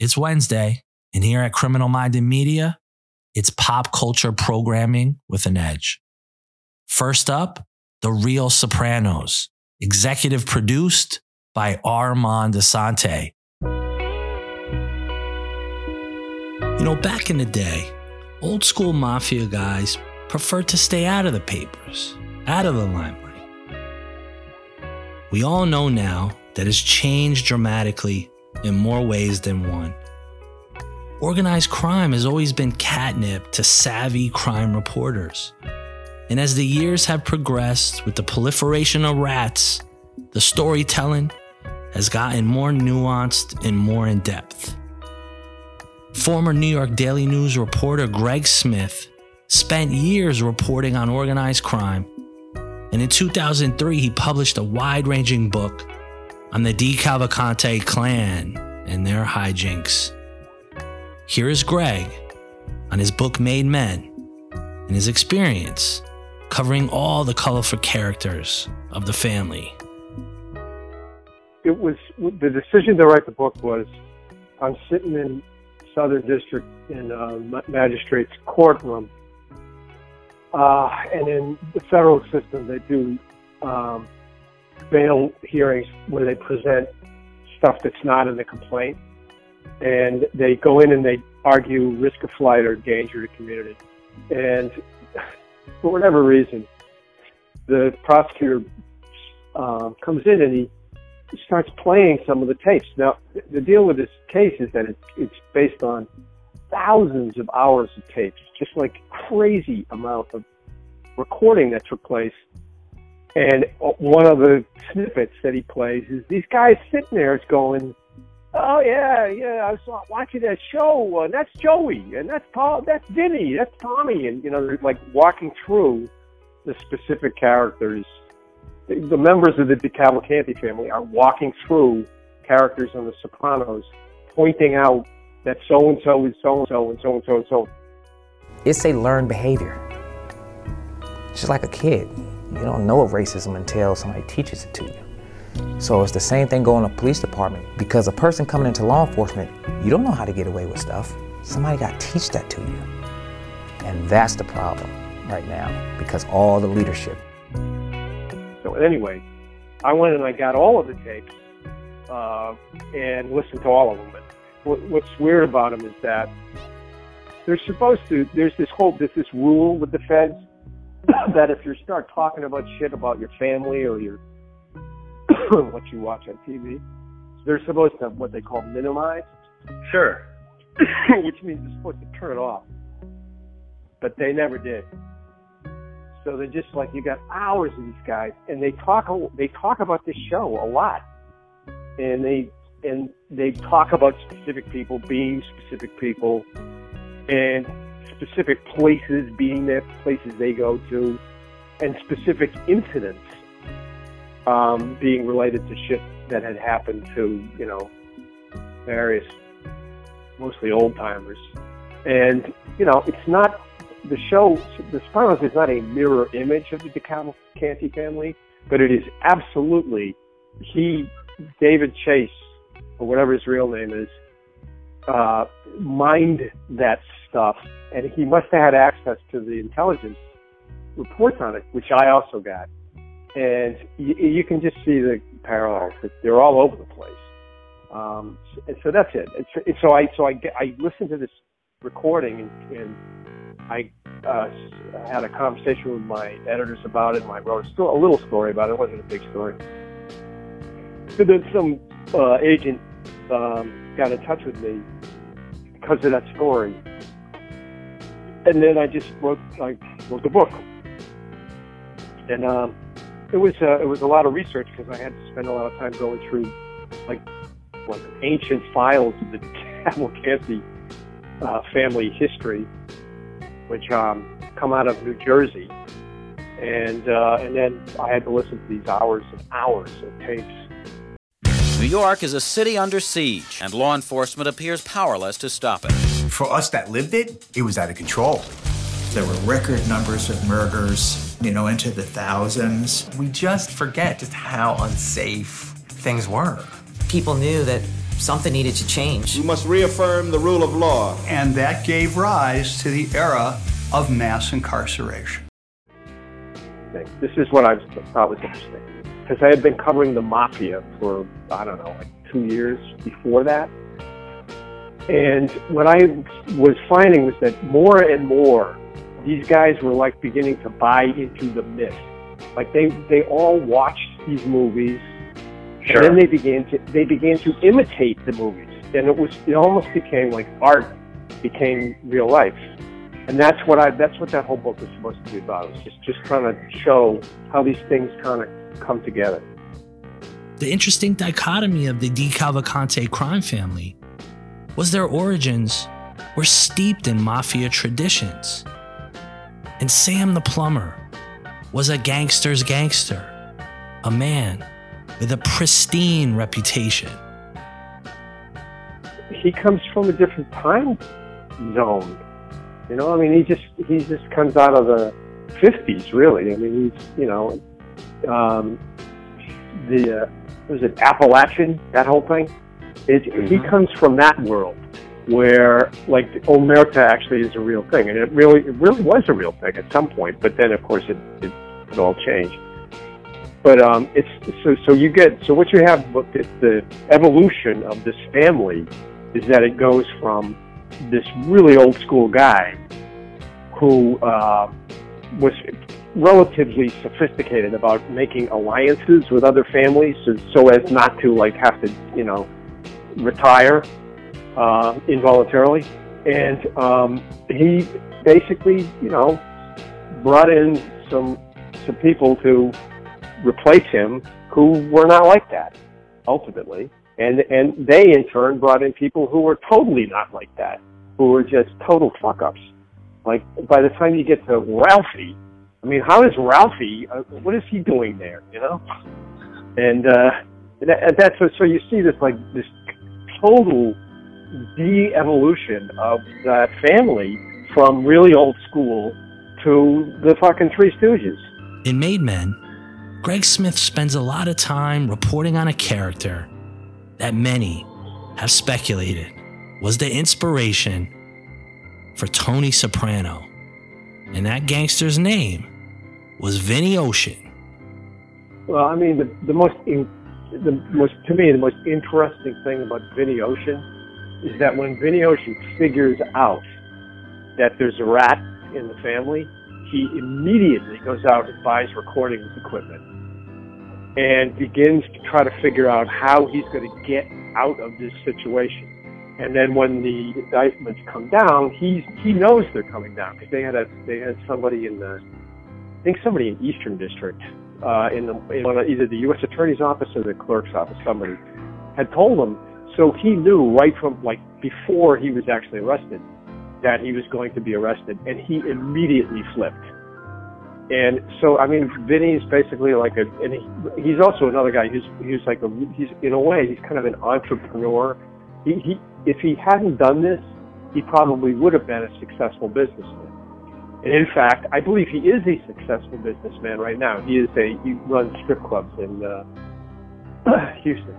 It's Wednesday, and here at Criminal Minded Media, it's pop culture programming with an edge. First up, The Real Sopranos, executive produced by Armand Assante. You know, back in the day, old school mafia guys preferred to stay out of the papers, out of the limelight. We all know now that has changed dramatically in more ways than one. Organized crime has always been catnip to savvy crime reporters. And as the years have progressed with the proliferation of rats, the storytelling has gotten more nuanced and more in depth. Former New York Daily News reporter Greg Smith spent years reporting on organized crime, and in 2003 he published a wide ranging book on the DeCavalcante clan and their hijinks. Here is Greg on his book Made Men and his experience covering all the colorful characters of the family. It was the decision to write the book was I'm sitting in Southern District in a magistrate's courtroom, uh, and in the federal system they do um, bail hearings where they present stuff that's not in the complaint, and they go in and they argue risk of flight or danger to community, and for whatever reason, the prosecutor uh, comes in and he starts playing some of the tapes. Now, the deal with this case is that it's, it's based on thousands of hours of tapes, just like crazy amount of recording that took place. And one of the snippets that he plays is these guys sitting there going, "Oh yeah, yeah, I was watching that show, uh, and that's Joey, and that's Paul, that's Vinny, that's Tommy," and you know, they're like walking through the specific characters the members of the DeCavalcante family are walking through characters on The Sopranos, pointing out that so and so is so and so and so and so and so. It's a learned behavior. Just like a kid. You don't know of racism until somebody teaches it to you. So it's the same thing going to police department. Because a person coming into law enforcement, you don't know how to get away with stuff. Somebody got to teach that to you. And that's the problem right now because all the leadership so anyway, I went and I got all of the tapes uh, and listened to all of them. But what's weird about them is that they're supposed to. There's this whole there's this rule with the feds that if you start talking about shit about your family or your what you watch on TV, they're supposed to what they call minimize. Sure. Which means they're supposed to turn it off. But they never did. So they're just like you got hours of these guys, and they talk they talk about this show a lot, and they and they talk about specific people being specific people, and specific places being the places they go to, and specific incidents um, being related to shit that had happened to you know various mostly old timers, and you know it's not the show, The Sopranos, is not a mirror image of the DeCavalcante family, but it is absolutely he, David Chase, or whatever his real name is, uh, mined that stuff, and he must have had access to the intelligence reports on it, which I also got. And you, you can just see the parallels; they're all over the place. Um, and so that's it. And so, and so I so I I listened to this recording and, and I uh, had a conversation with my editors about it, and I wrote a, a little story about it. It wasn't a big story. So then some uh, agent um, got in touch with me because of that story, and then I just wrote I wrote the book, and um, it was uh, it was a lot of research because I had to spend a lot of time going through like like ancient files of the Cavalcante uh, family history which um, come out of New Jersey, and uh, and then I had to listen to these hours and hours of tapes. New York is a city under siege, and law enforcement appears powerless to stop it. For us that lived it, it was out of control. There were record numbers of murders, you know, into the thousands. We just forget just how unsafe things were. People knew that something needed to change. We must reaffirm the rule of law. And that gave rise to the era of mass incarceration. This is what I thought was interesting. Because I had been covering the mafia for, I don't know, like two years before that. And what I was finding was that more and more, these guys were like beginning to buy into the myth. Like they, they all watched these movies, sure. and then they began to they began to imitate the movies, and it was it almost became like art became real life, and that's what I that's what that whole book was supposed to be about. It was just just trying to show how these things kind of come together. The interesting dichotomy of the DeCavalcante crime family was their origins were steeped in mafia traditions. And Sam the plumber was a gangster's gangster, a man with a pristine reputation. He comes from a different time zone. You know, I mean, he just he just comes out of the '50s, really. I mean, he's you know, um, the uh, was it Apalachin that whole thing. It, mm-hmm. He comes from that world where like omerta actually is a real thing, and it really it really was a real thing at some point. But then, of course, it it, it all changed. But um, it's so so you get so what you have the, the evolution of this family is that it goes from this really old school guy who uh, was relatively sophisticated about making alliances with other families so, so as not to like have to you know retire uh, involuntarily, and um, he basically, you know, brought in some some people to replace him who were not like that ultimately, and and they in turn brought in people who were totally not like that, who were just total fuck ups. Like by the time you get to Ralphie, I mean, how is Ralphie? Uh, what is he doing there? You know, and uh, that, that's so. So you see this like this total de-evolution of that family from really old school to the fucking Three Stooges. In Made Men, Greg Smith spends a lot of time reporting on a character that many have speculated was the inspiration for Tony Soprano. And that gangster's name was Vinny Ocean. Well, I mean, the, the most, in, the most, to me, the most interesting thing about Vinny Ocean is that when Vinny Ocean figures out that there's a rat in the family, he immediately goes out and buys recording equipment and begins to try to figure out how he's going to get out of this situation. And then when the indictments come down, he's he knows they're coming down because they had a they had somebody in the I think somebody in Eastern District uh, in the in either the U.S. Attorney's office or the clerk's office. Somebody had told him so he knew right from like before he was actually arrested that he was going to be arrested, and he immediately flipped. And so, I mean, Vinny is basically like a, and he, he's also another guy who's who's like a, he's in a way he's kind of an entrepreneur. He, he if he hadn't done this, he probably would have been a successful businessman. And in fact, I believe he is a successful businessman right now. He is a he runs strip clubs in uh, Houston.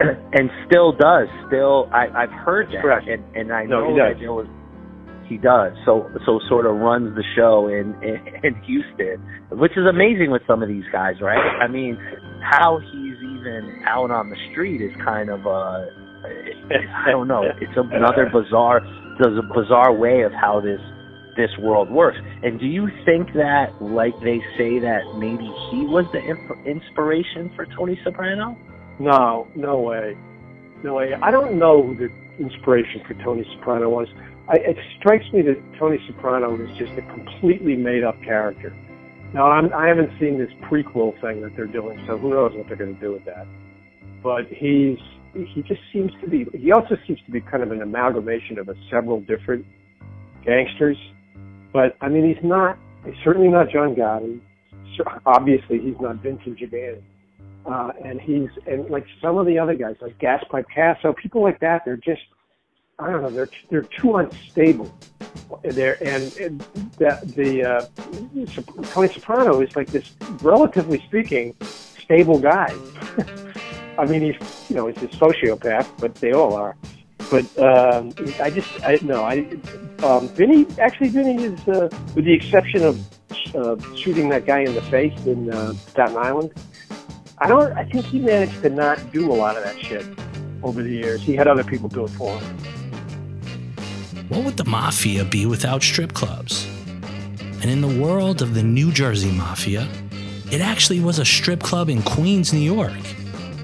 and still does. Still, I, I've heard that, Correct. and and I no, know he that there was he does. So so sort of runs the show in, in in Houston, which is amazing with some of these guys, right? I mean, how he's even out on the street is kind of uh I don't know. It's another bizarre, there's a bizarre way of how this this world works. And do you think that, like they say, that maybe he was the inspiration for Tony Soprano? No, no way. No way. I don't know who the inspiration for Tony Soprano was. I, it strikes me that Tony Soprano is just a completely made up character. Now, I'm, I haven't seen this prequel thing that they're doing, so who knows what they're going to do with that. But he's he just seems to be. He also seems to be kind of an amalgamation of a several different gangsters. But I mean, he's not. He's certainly not John Gotti. Obviously, he's not Vincent Gigante. Uh, and he's and like some of the other guys, like Gaspipe Casso, people like that, they're just I don't know, they're they're too unstable. There and, and the the uh, Tony Soprano is like this, relatively speaking, stable guy. I mean, he's you know he's a sociopath, but they all are. But um, I just I no I um, Vinny actually Vinny is uh, with the exception of uh, shooting that guy in the face in uh, Staten Island. I don't. I think he managed to not do a lot of that shit over the years. He had other people do it for him. What would the mafia be without strip clubs? And in the world of the New Jersey Mafia, it actually was a strip club in Queens, New York,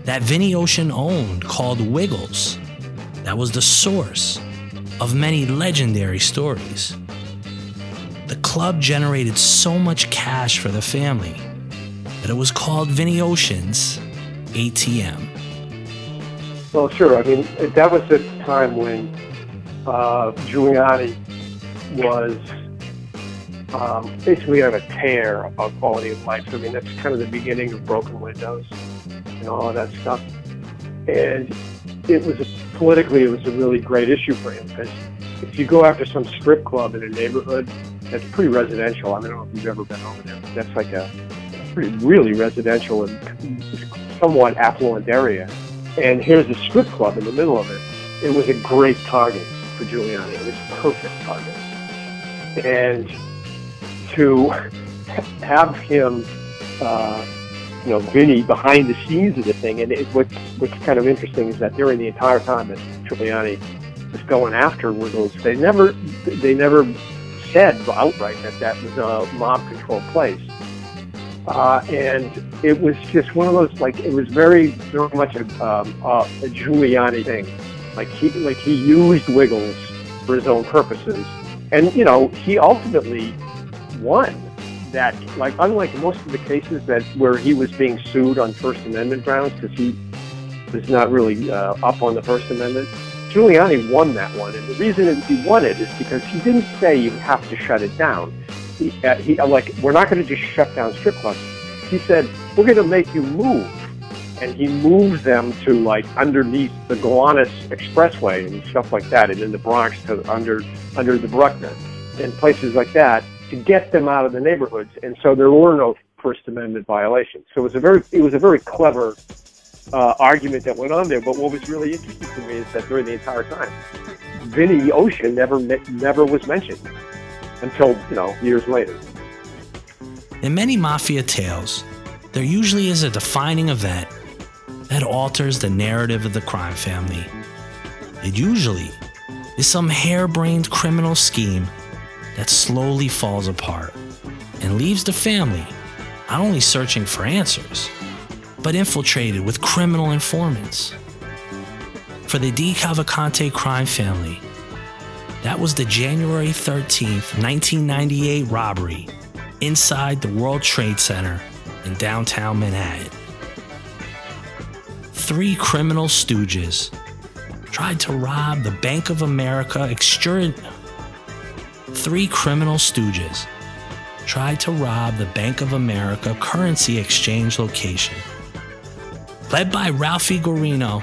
that Vinny Ocean owned called Wiggles. That was the source of many legendary stories. The club generated so much cash for the family that it was called Vinny Ocean's ATM. Well, sure. I mean, that was the time when uh, Giuliani was um, basically on a tear about quality of life. I mean, that's kind of the beginning of broken windows and all of that stuff. And it was a, politically, it was a really great issue for him because if you go after some strip club in a neighborhood that's pretty residential, I, mean, I don't know if you've ever been over there, but that's like a pretty really residential and somewhat affluent area. And here's a strip club in the middle of it. It was a great target for Giuliani. It was a perfect target. And to have him, uh, you know, Vinny behind the scenes of the thing, and it, what's, what's kind of interesting is that during the entire time that Giuliani was going after Wiggles, they never, they never said outright that that was a mob-controlled place. Uh, and it was just one of those like it was very very much a, um, a Giuliani thing. Like he like he used Wiggles for his own purposes, and you know he ultimately won that. Like unlike most of the cases that where he was being sued on First Amendment grounds because he was not really uh, up on the First Amendment. Giuliani won that one, and the reason he won it is because he didn't say you have to shut it down he, uh, he uh, like we're not going to just shut down strip clubs. He said we're going to make you move, and he moved them to like underneath the Gowanus Expressway and stuff like that, and in the Bronx to under under the Bruckner and places like that to get them out of the neighborhoods. And so there were no First Amendment violations. So it was a very it was a very clever uh, argument that went on there. But what was really interesting to me is that during the entire time, Vinny Ocean never never was mentioned until, you know, years later. In many mafia tales, there usually is a defining event that alters the narrative of the crime family. It usually is some harebrained criminal scheme that slowly falls apart and leaves the family not only searching for answers, but infiltrated with criminal informants. For the DeCavalcante crime family, that was the January 13th, 1998 robbery inside the World Trade Center in downtown Manhattan. Three criminal stooges tried to rob the Bank of America extern- Three criminal stooges tried to rob the Bank of America currency exchange location. Led by Ralphie Guarino,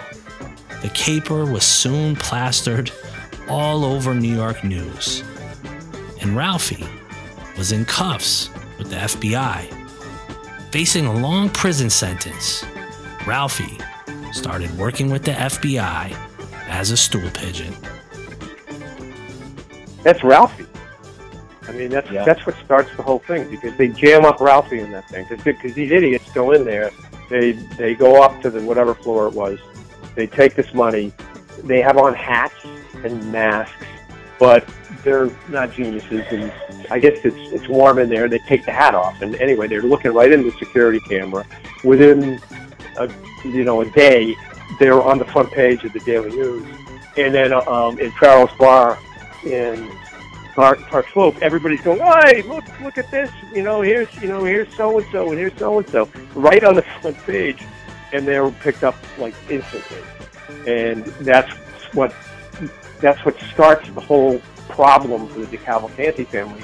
the caper was soon plastered all over New York news. And Ralphie was in cuffs with the FBI. Facing a long prison sentence, Ralphie started working with the FBI as a stool pigeon. That's Ralphie. I mean, that's yeah. that's what starts the whole thing because they jam up Ralphie in that thing because these idiots go in there. They they go up to the whatever floor it was. They take this money. They have on hats and masks, but they're not geniuses. And I guess it's it's warm in there. They take the hat off, and anyway, they're looking right in the security camera. Within a you know a day, they're on the front page of the Daily News, and then um, in Farrell's Bar in Park, Park Slope, everybody's going, "Hey, look, look at this! You know, here's you know here's so and so, and here's so and so, right on the front page," and they were picked up like instantly, and that's what that's what starts the whole problem for the DeCavalcante family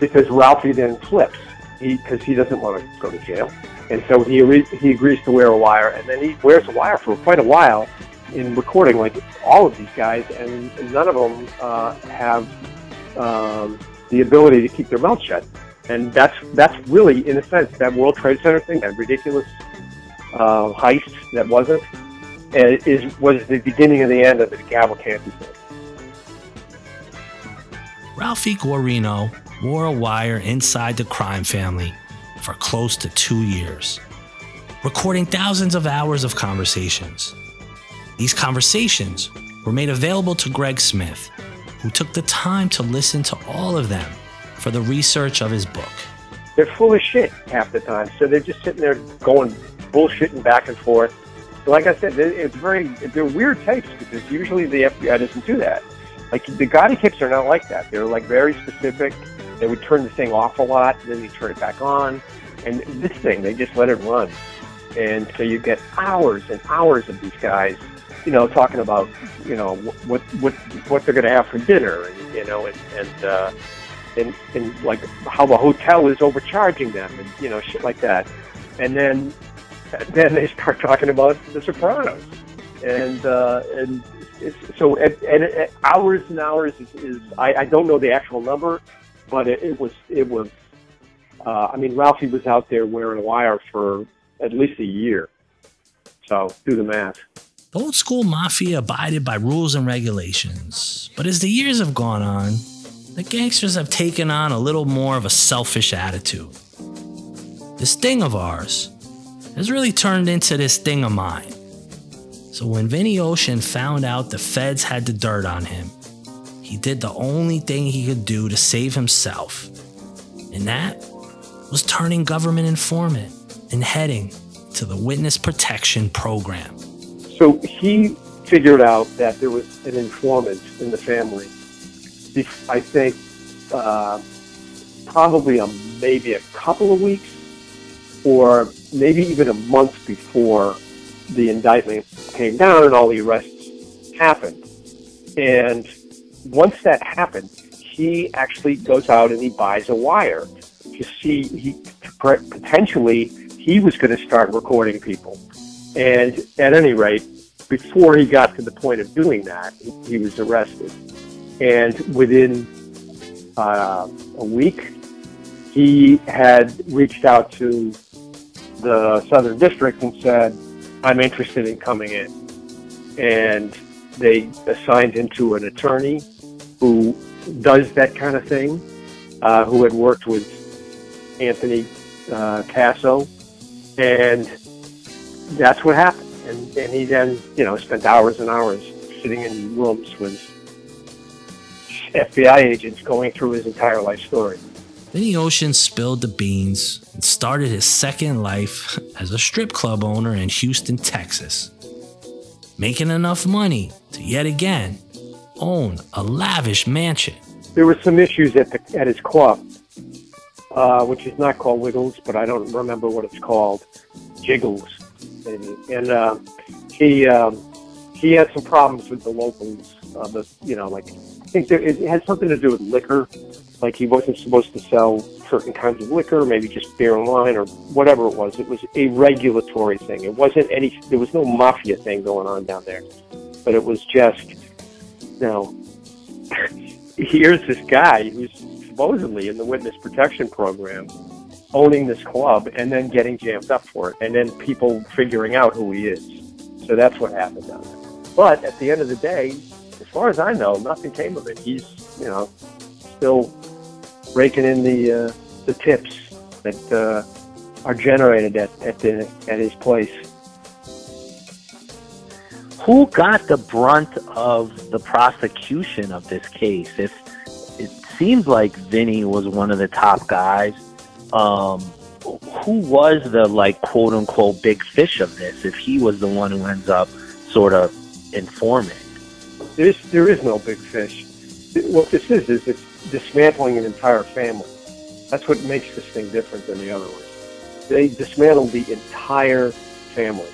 because Ralphie then flips because he, he doesn't want to go to jail. And so he, he agrees to wear a wire, and then he wears a wire for quite a while in recording like all of these guys, and none of them uh, have um, the ability to keep their mouth shut. And that's that's really, in a sense, that World Trade Center thing, that ridiculous uh, heist that wasn't, and is was the beginning of the end of the Cavalcante thing. Ralphie Guarino wore a wire inside the crime family for close to two years, recording thousands of hours of conversations. These conversations were made available to Greg Smith, who took the time to listen to all of them for the research of his book. They're full of shit half the time, so they're just sitting there going bullshitting back and forth. Like I said, it's very they're weird tapes because usually the FBI doesn't do that. Like the Gotti tapes are not like that. They're like very specific. They would turn the thing off a lot, then they turn it back on. And this thing, they just let it run. And so you get hours and hours of these guys, you know, talking about, you know, what what what they're going to have for dinner, and you know, and and uh, and and like how the hotel is overcharging them, and you know, shit like that. And then then they start talking about The Sopranos, and uh, and it's, so and, and hours and hours is, is I, I don't know the actual number, but it, it was it was. Uh, I mean, Ralphie was out there wearing a wire for at least a year. So do the math. The old school mafia abided by rules and regulations, but as the years have gone on, the gangsters have taken on a little more of a selfish attitude. This thing of ours has really turned into this thing of mine. So when Vinny Ocean found out the feds had the dirt on him, he did the only thing he could do to save himself. And that was turning government informant and heading to the witness protection program. So he figured out that there was an informant in the family. I think uh, probably a, maybe a couple of weeks or maybe even a month before the indictment came down and all the arrests happened. And once that happened, he actually goes out and he buys a wire to see he potentially he was going to start recording people. And at any rate, before he got to the point of doing that, he, was arrested. And within uh, a week, he had reached out to the Southern District and said, I'm interested in coming in. And they assigned him to an attorney who does that kind of thing, uh, who had worked with Anthony uh, Casso. And that's what happened. And, and he then, you know, spent hours and hours sitting in rooms with FBI agents going through his entire life story. Vinny Ocean spilled the beans and started his second life as a strip club owner in Houston, Texas, making enough money to yet again own a lavish mansion. There were some issues at the at his club, uh, which is not called Wiggles, but I don't remember what it's called, Jiggles, maybe. And uh, he um, he had some problems with the locals. Uh, the you know like I think there, it had something to do with liquor like he wasn't supposed to sell certain kinds of liquor, maybe just beer and wine or whatever it was. It was a regulatory thing. It wasn't any. There was no mafia thing going on down there, but it was just, you know, here's this guy who's supposedly in the witness protection program, owning this club, and then getting jammed up for it, and then people figuring out who he is. So that's what happened down there. But at the end of the day, as far as I know, nothing came of it. He's, you know, still raking in the uh, the tips that uh, are generated at at, the, at his place. Who got the brunt of the prosecution of this case? If it seems like Vinny was one of the top guys, um, who was the like quote unquote big fish of this? If he was the one who ends up sort of informing, there's there is no big fish. What this is is it's dismantling an entire family. That's what makes this thing different than the other ones. They dismantled the entire family,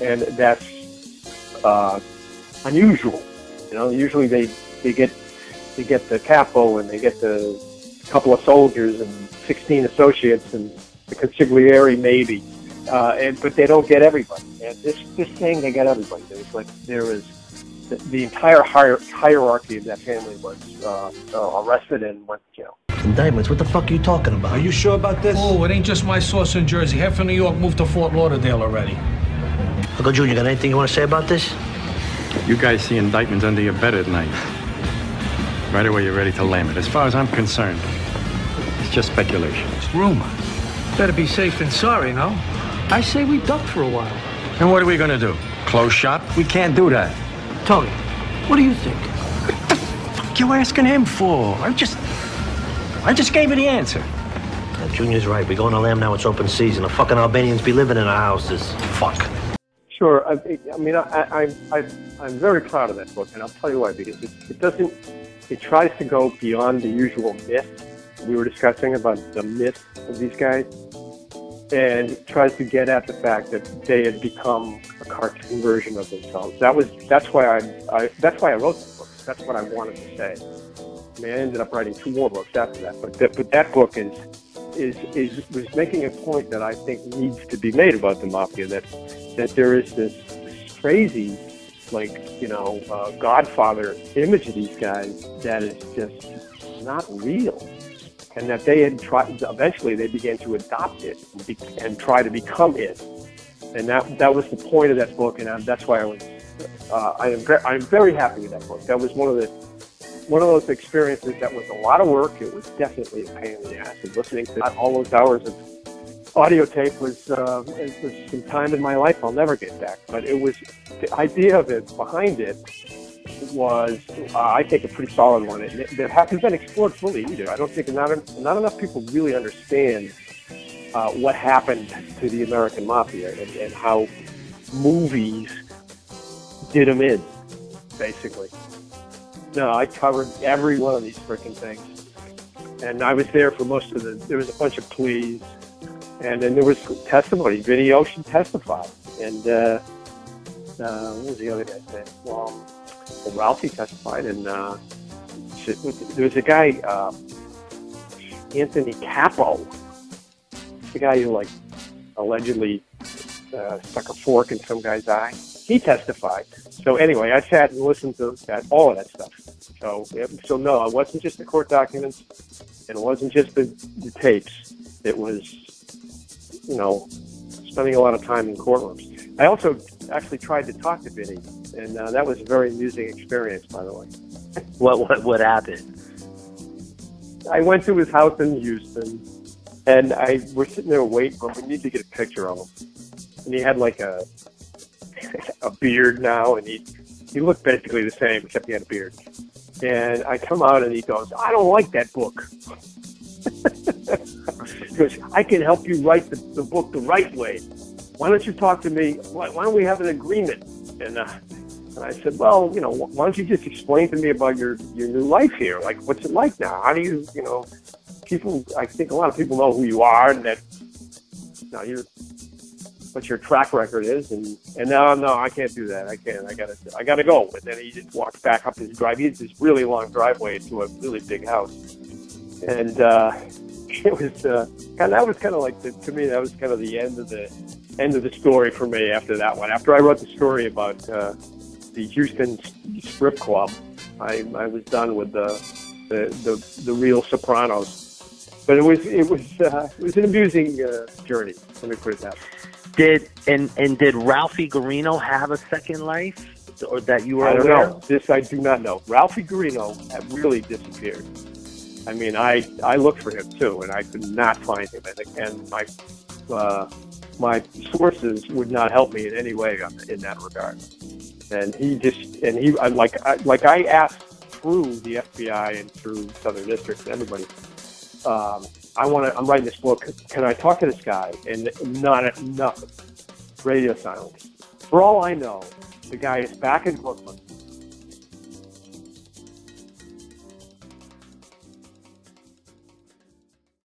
and that's uh, unusual. You know, usually they they get they get the capo and they get the couple of soldiers and 16 associates and the consigliere maybe, uh, and but they don't get everybody. And this this thing they get everybody. There's like there is the, the entire hier- hierarchy of that family was uh, uh, arrested and went to jail. Indictments? What the fuck are you talking about? Are you sure about this? Oh, it ain't just my source in Jersey. Half of New York moved to Fort Lauderdale already. Uncle Junior, got anything you want to say about this? You guys see indictments under your bed at night. Right away, you're ready to lam it. As far as I'm concerned, it's just speculation. It's rumor. Better be safe than sorry, no? I say we duck for a while. And what are we gonna do? Close shop? We can't do that. Tony, what do you think? What the fuck you asking him for? I just, I just gave you the answer. Uh, Junior's right. We go on a lam now. It's open season. The fucking Albanians be living in our houses. Fuck. Sure. I, I mean, I, I, I, I'm very proud of that book, and I'll tell you why. Because it, it doesn't. It tries to go beyond the usual myth we were discussing about the myth of these guys, and tries to get at the fact that they had become a cartoon version of themselves. That was. That's why I. I that's why I wrote the book. That's what I wanted to say. I mean, I ended up writing two more books after that, but that, but that book is is is was making a point that I think needs to be made about the mafia. That that there is this this crazy, like you know, uh, Godfather image of these guys that is just not real, and that they had tried. Eventually, they began to adopt it and, be, and try to become it, and that that was the point of that book, and I, that's why I was. Uh, I am very, I'm very happy with that book. That was one of the one of those experiences that was a lot of work. It was definitely a pain in the ass. And listening to all those hours of audio tape was, uh, was some time in my life I'll never get back. But it was the idea of it behind it was, uh, I think, a pretty solid one. It, hasn't been explored fully either. I don't think not not enough people really understand uh, what happened to the American mafia and, and how movies did them in, basically. No, I covered every one of these freaking things. And I was there for most of the, there was a bunch of pleas. And then there was testimony. Vinny Ocean testified. And, uh, uh, what was the other guy's name? Well, well Ralphie testified. And, uh, there was a guy, uh, Anthony Capo, the guy who, like, allegedly uh, stuck a fork in some guy's eye. He testified. So anyway, I sat and listened to that, all of that stuff. So, so no, it wasn't just the court documents, and it wasn't just the, the tapes. It was, you know, spending a lot of time in courtrooms. I also actually tried to talk to Vinny, and uh, that was a very amusing experience, by the way. what what what happened? I went to his house in Houston, and I we're sitting there waiting, but we need to get a picture of him. And he had like a a beard now, and he he looked basically the same except he had a beard. And I come out and he goes, I don't like that book. he goes, I can help you write the, the book the right way. Why don't you talk to me? Why, why don't we have an agreement? And, uh, and I said, well, you know, why don't you just explain to me about your, your new life here? Like, what's it like now? How do you, you know, people, I think a lot of people know who you are and that, you know, you're what your track record is, and and no, no, I can't do that. I can't. I gotta, I gotta go. And then he just walked back up his drive. He has this really long driveway to a really big house, and uh, it was uh, kind. Of, that was kind of like the, to me. That was kind of the end of the end of the story for me. After that one, after I wrote the story about uh, the Houston Strip Club, I I was done with the the the, the real Sopranos. But it was it was uh, it was an amusing uh, journey. Let me put it that way. Did and and did Ralphie Guarino have a second life, or that you were I don't aware? know. This I do not know. Ralphie Guarino had really disappeared. I mean, I I looked for him too, and I could not find him. And, and my uh, my sources would not help me in any way in that regard. And he just and he I, like I, like I asked through the FBI and through Southern District and everybody. Um, I want to. I'm writing this book. Can I talk to this guy? And not nothing. Radio silence. For all I know, the guy is back in Brooklyn.